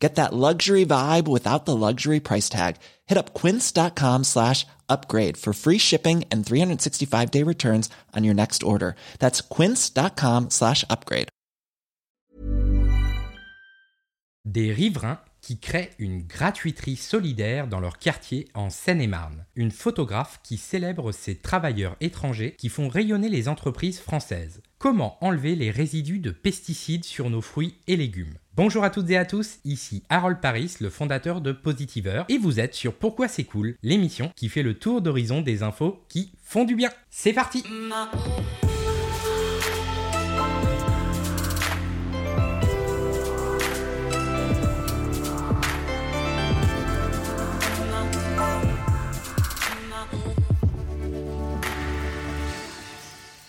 Get that luxury vibe without the luxury price tag. Hit up quince.com slash upgrade for free shipping and 365 day returns on your next order. That's quince.com slash upgrade. Des riverains qui créent une gratuiterie solidaire dans leur quartier en Seine-et-Marne. Une photographe qui célèbre ces travailleurs étrangers qui font rayonner les entreprises françaises. Comment enlever les résidus de pesticides sur nos fruits et légumes? Bonjour à toutes et à tous, ici Harold Paris, le fondateur de Positiver, et vous êtes sur Pourquoi c'est cool, l'émission qui fait le tour d'horizon des infos qui font du bien. C'est parti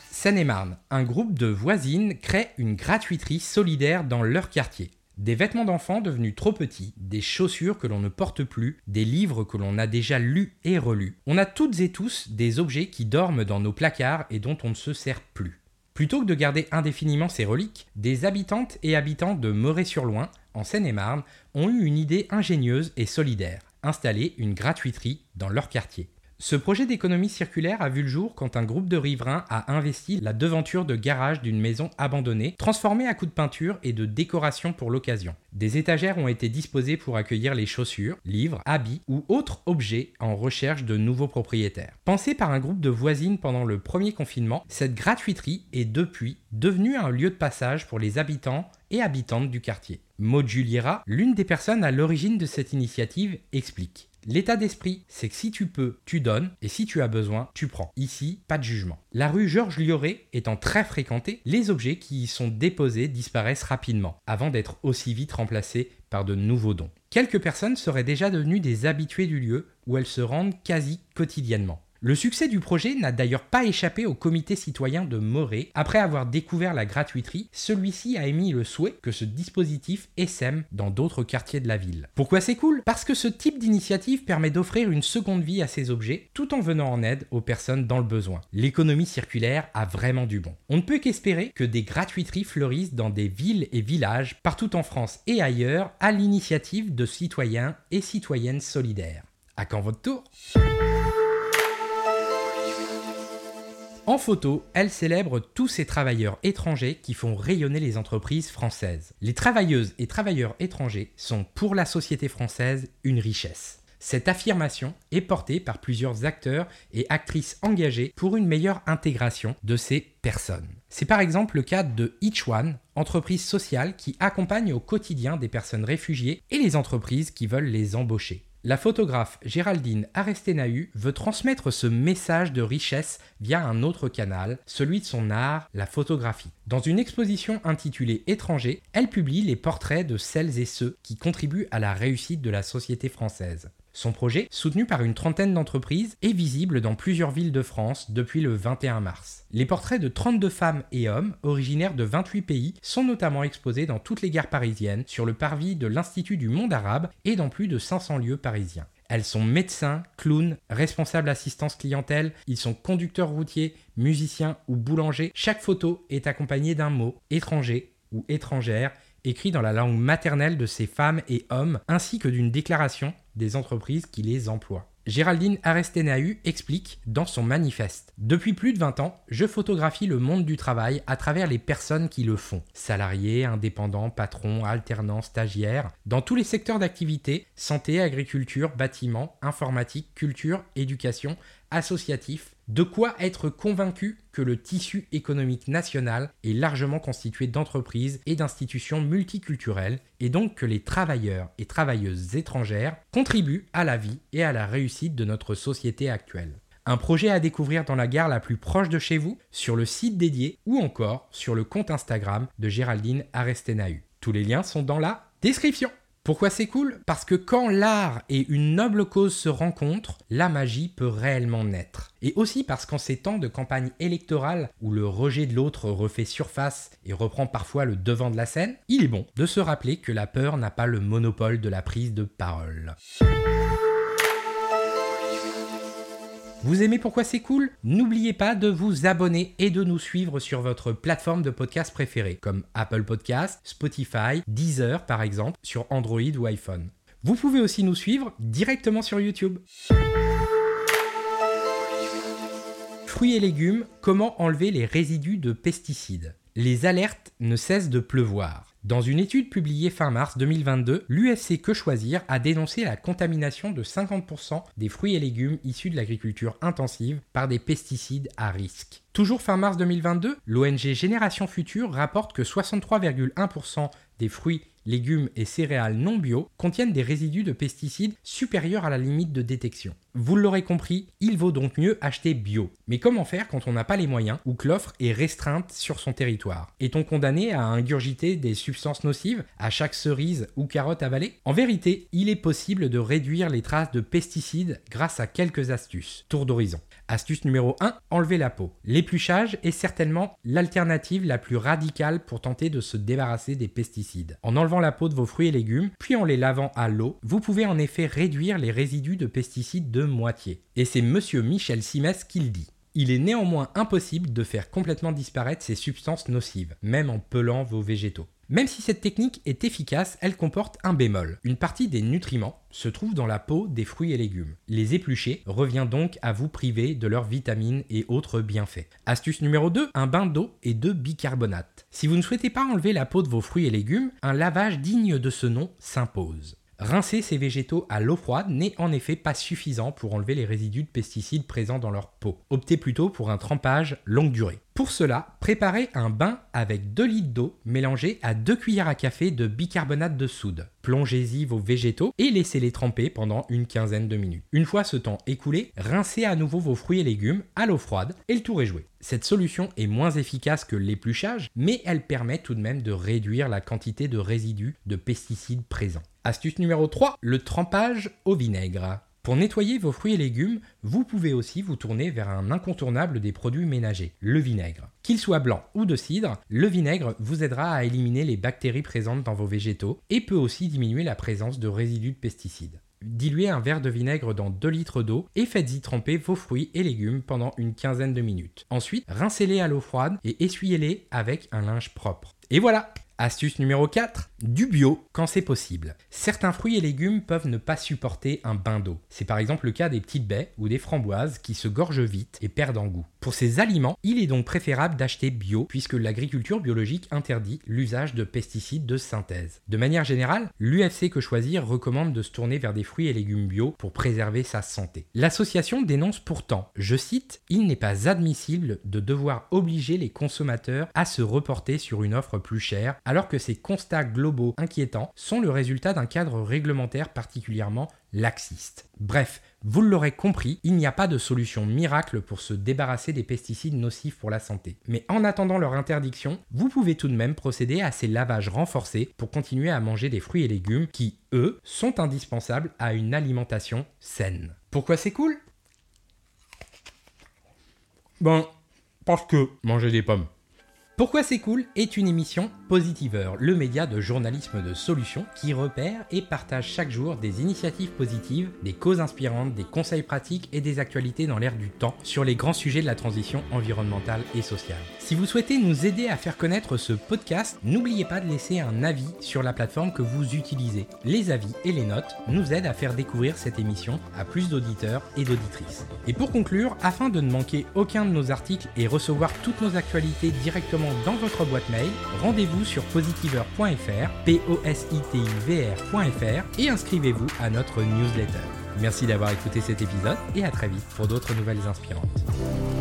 Seine-et-Marne, un groupe de voisines crée une gratuiterie solidaire dans leur quartier. Des vêtements d'enfants devenus trop petits, des chaussures que l'on ne porte plus, des livres que l'on a déjà lus et relus. On a toutes et tous des objets qui dorment dans nos placards et dont on ne se sert plus. Plutôt que de garder indéfiniment ces reliques, des habitantes et habitants de Moret-sur-Loing, en Seine-et-Marne, ont eu une idée ingénieuse et solidaire installer une gratuiterie dans leur quartier. Ce projet d'économie circulaire a vu le jour quand un groupe de riverains a investi la devanture de garage d'une maison abandonnée, transformée à coups de peinture et de décoration pour l'occasion. Des étagères ont été disposées pour accueillir les chaussures, livres, habits ou autres objets en recherche de nouveaux propriétaires. Pensée par un groupe de voisines pendant le premier confinement, cette gratuiterie est depuis devenue un lieu de passage pour les habitants et habitantes du quartier. Maud Juliera, l'une des personnes à l'origine de cette initiative, explique. L'état d'esprit, c'est que si tu peux, tu donnes, et si tu as besoin, tu prends. Ici, pas de jugement. La rue Georges Lioré étant très fréquentée, les objets qui y sont déposés disparaissent rapidement, avant d'être aussi vite remplacés par de nouveaux dons. Quelques personnes seraient déjà devenues des habitués du lieu, où elles se rendent quasi quotidiennement. Le succès du projet n'a d'ailleurs pas échappé au comité citoyen de Moret. Après avoir découvert la gratuiterie, celui-ci a émis le souhait que ce dispositif essaime dans d'autres quartiers de la ville. Pourquoi c'est cool? Parce que ce type d'initiative permet d'offrir une seconde vie à ces objets tout en venant en aide aux personnes dans le besoin. L'économie circulaire a vraiment du bon. On ne peut qu'espérer que des gratuiteries fleurissent dans des villes et villages partout en France et ailleurs à l'initiative de citoyens et citoyennes solidaires. À quand votre tour? En photo, elle célèbre tous ces travailleurs étrangers qui font rayonner les entreprises françaises. Les travailleuses et travailleurs étrangers sont pour la société française une richesse. Cette affirmation est portée par plusieurs acteurs et actrices engagés pour une meilleure intégration de ces personnes. C'est par exemple le cas de Each One, entreprise sociale qui accompagne au quotidien des personnes réfugiées et les entreprises qui veulent les embaucher. La photographe Géraldine Arestenahu veut transmettre ce message de richesse via un autre canal, celui de son art, la photographie. Dans une exposition intitulée Étrangers, elle publie les portraits de celles et ceux qui contribuent à la réussite de la société française. Son projet, soutenu par une trentaine d'entreprises, est visible dans plusieurs villes de France depuis le 21 mars. Les portraits de 32 femmes et hommes, originaires de 28 pays, sont notamment exposés dans toutes les gares parisiennes, sur le parvis de l'Institut du monde arabe et dans plus de 500 lieux parisiens. Elles sont médecins, clowns, responsables assistance clientèle, ils sont conducteurs routiers, musiciens ou boulangers. Chaque photo est accompagnée d'un mot étranger ou étrangère écrit dans la langue maternelle de ces femmes et hommes, ainsi que d'une déclaration des entreprises qui les emploient. Géraldine Arestenahu explique dans son manifeste Depuis plus de 20 ans, je photographie le monde du travail à travers les personnes qui le font salariés, indépendants, patrons, alternants, stagiaires, dans tous les secteurs d'activité santé, agriculture, bâtiment, informatique, culture, éducation, associatif, de quoi être convaincu que le tissu économique national est largement constitué d'entreprises et d'institutions multiculturelles et donc que les travailleurs et travailleuses étrangères contribuent à la vie et à la réussite de notre société actuelle. Un projet à découvrir dans la gare la plus proche de chez vous, sur le site dédié ou encore sur le compte Instagram de Géraldine Arestenahu. Tous les liens sont dans la description. Pourquoi c'est cool? Parce que quand l'art et une noble cause se rencontrent, la magie peut réellement naître. Et aussi parce qu'en ces temps de campagne électorale où le rejet de l'autre refait surface et reprend parfois le devant de la scène, il est bon de se rappeler que la peur n'a pas le monopole de la prise de parole. Vous aimez pourquoi c'est cool? N'oubliez pas de vous abonner et de nous suivre sur votre plateforme de podcast préférée, comme Apple Podcast, Spotify, Deezer par exemple, sur Android ou iPhone. Vous pouvez aussi nous suivre directement sur YouTube. Fruits et légumes, comment enlever les résidus de pesticides? Les alertes ne cessent de pleuvoir. Dans une étude publiée fin mars 2022, l'UFC Que Choisir a dénoncé la contamination de 50% des fruits et légumes issus de l'agriculture intensive par des pesticides à risque. Toujours fin mars 2022, l'ONG Génération Future rapporte que 63,1% des fruits légumes et céréales non bio contiennent des résidus de pesticides supérieurs à la limite de détection. Vous l'aurez compris, il vaut donc mieux acheter bio. Mais comment faire quand on n'a pas les moyens ou que l'offre est restreinte sur son territoire? Est-on condamné à ingurgiter des substances nocives à chaque cerise ou carotte avalée? En vérité, il est possible de réduire les traces de pesticides grâce à quelques astuces. Tour d'horizon. Astuce numéro 1, enlever la peau. L'épluchage est certainement l'alternative la plus radicale pour tenter de se débarrasser des pesticides. En enlevant la peau de vos fruits et légumes, puis en les lavant à l'eau, vous pouvez en effet réduire les résidus de pesticides de moitié. Et c'est monsieur Michel Simès qui le dit. Il est néanmoins impossible de faire complètement disparaître ces substances nocives, même en pelant vos végétaux. Même si cette technique est efficace, elle comporte un bémol. Une partie des nutriments se trouve dans la peau des fruits et légumes. Les éplucher revient donc à vous priver de leurs vitamines et autres bienfaits. Astuce numéro 2, un bain d'eau et de bicarbonate. Si vous ne souhaitez pas enlever la peau de vos fruits et légumes, un lavage digne de ce nom s'impose. Rincer ces végétaux à l'eau froide n'est en effet pas suffisant pour enlever les résidus de pesticides présents dans leur peau. Optez plutôt pour un trempage longue durée. Pour cela, préparez un bain avec 2 litres d'eau mélangée à 2 cuillères à café de bicarbonate de soude. Plongez-y vos végétaux et laissez-les tremper pendant une quinzaine de minutes. Une fois ce temps écoulé, rincez à nouveau vos fruits et légumes à l'eau froide et le tour est joué. Cette solution est moins efficace que l'épluchage, mais elle permet tout de même de réduire la quantité de résidus de pesticides présents. Astuce numéro 3, le trempage au vinaigre. Pour nettoyer vos fruits et légumes, vous pouvez aussi vous tourner vers un incontournable des produits ménagers, le vinaigre. Qu'il soit blanc ou de cidre, le vinaigre vous aidera à éliminer les bactéries présentes dans vos végétaux et peut aussi diminuer la présence de résidus de pesticides. Diluez un verre de vinaigre dans 2 litres d'eau et faites-y tremper vos fruits et légumes pendant une quinzaine de minutes. Ensuite, rincez-les à l'eau froide et essuyez-les avec un linge propre. Et voilà Astuce numéro 4, du bio quand c'est possible. Certains fruits et légumes peuvent ne pas supporter un bain d'eau. C'est par exemple le cas des petites baies ou des framboises qui se gorgent vite et perdent en goût. Pour ces aliments, il est donc préférable d'acheter bio puisque l'agriculture biologique interdit l'usage de pesticides de synthèse. De manière générale, l'UFC Que Choisir recommande de se tourner vers des fruits et légumes bio pour préserver sa santé. L'association dénonce pourtant, je cite, Il n'est pas admissible de devoir obliger les consommateurs à se reporter sur une offre plus chère alors que ces constats globaux inquiétants sont le résultat d'un cadre réglementaire particulièrement laxiste. Bref, vous l'aurez compris, il n'y a pas de solution miracle pour se débarrasser des pesticides nocifs pour la santé. Mais en attendant leur interdiction, vous pouvez tout de même procéder à ces lavages renforcés pour continuer à manger des fruits et légumes qui, eux, sont indispensables à une alimentation saine. Pourquoi c'est cool? Bon, parce que manger des pommes. Pourquoi c'est cool est une émission Positiveur, le média de journalisme de solution qui repère et partage chaque jour des initiatives positives, des causes inspirantes, des conseils pratiques et des actualités dans l'air du temps sur les grands sujets de la transition environnementale et sociale. Si vous souhaitez nous aider à faire connaître ce podcast, n'oubliez pas de laisser un avis sur la plateforme que vous utilisez. Les avis et les notes nous aident à faire découvrir cette émission à plus d'auditeurs et d'auditrices. Et pour conclure, afin de ne manquer aucun de nos articles et recevoir toutes nos actualités directement dans votre boîte mail, rendez-vous sur positiveur.fr, p o s i t et inscrivez-vous à notre newsletter. Merci d'avoir écouté cet épisode et à très vite pour d'autres nouvelles inspirantes.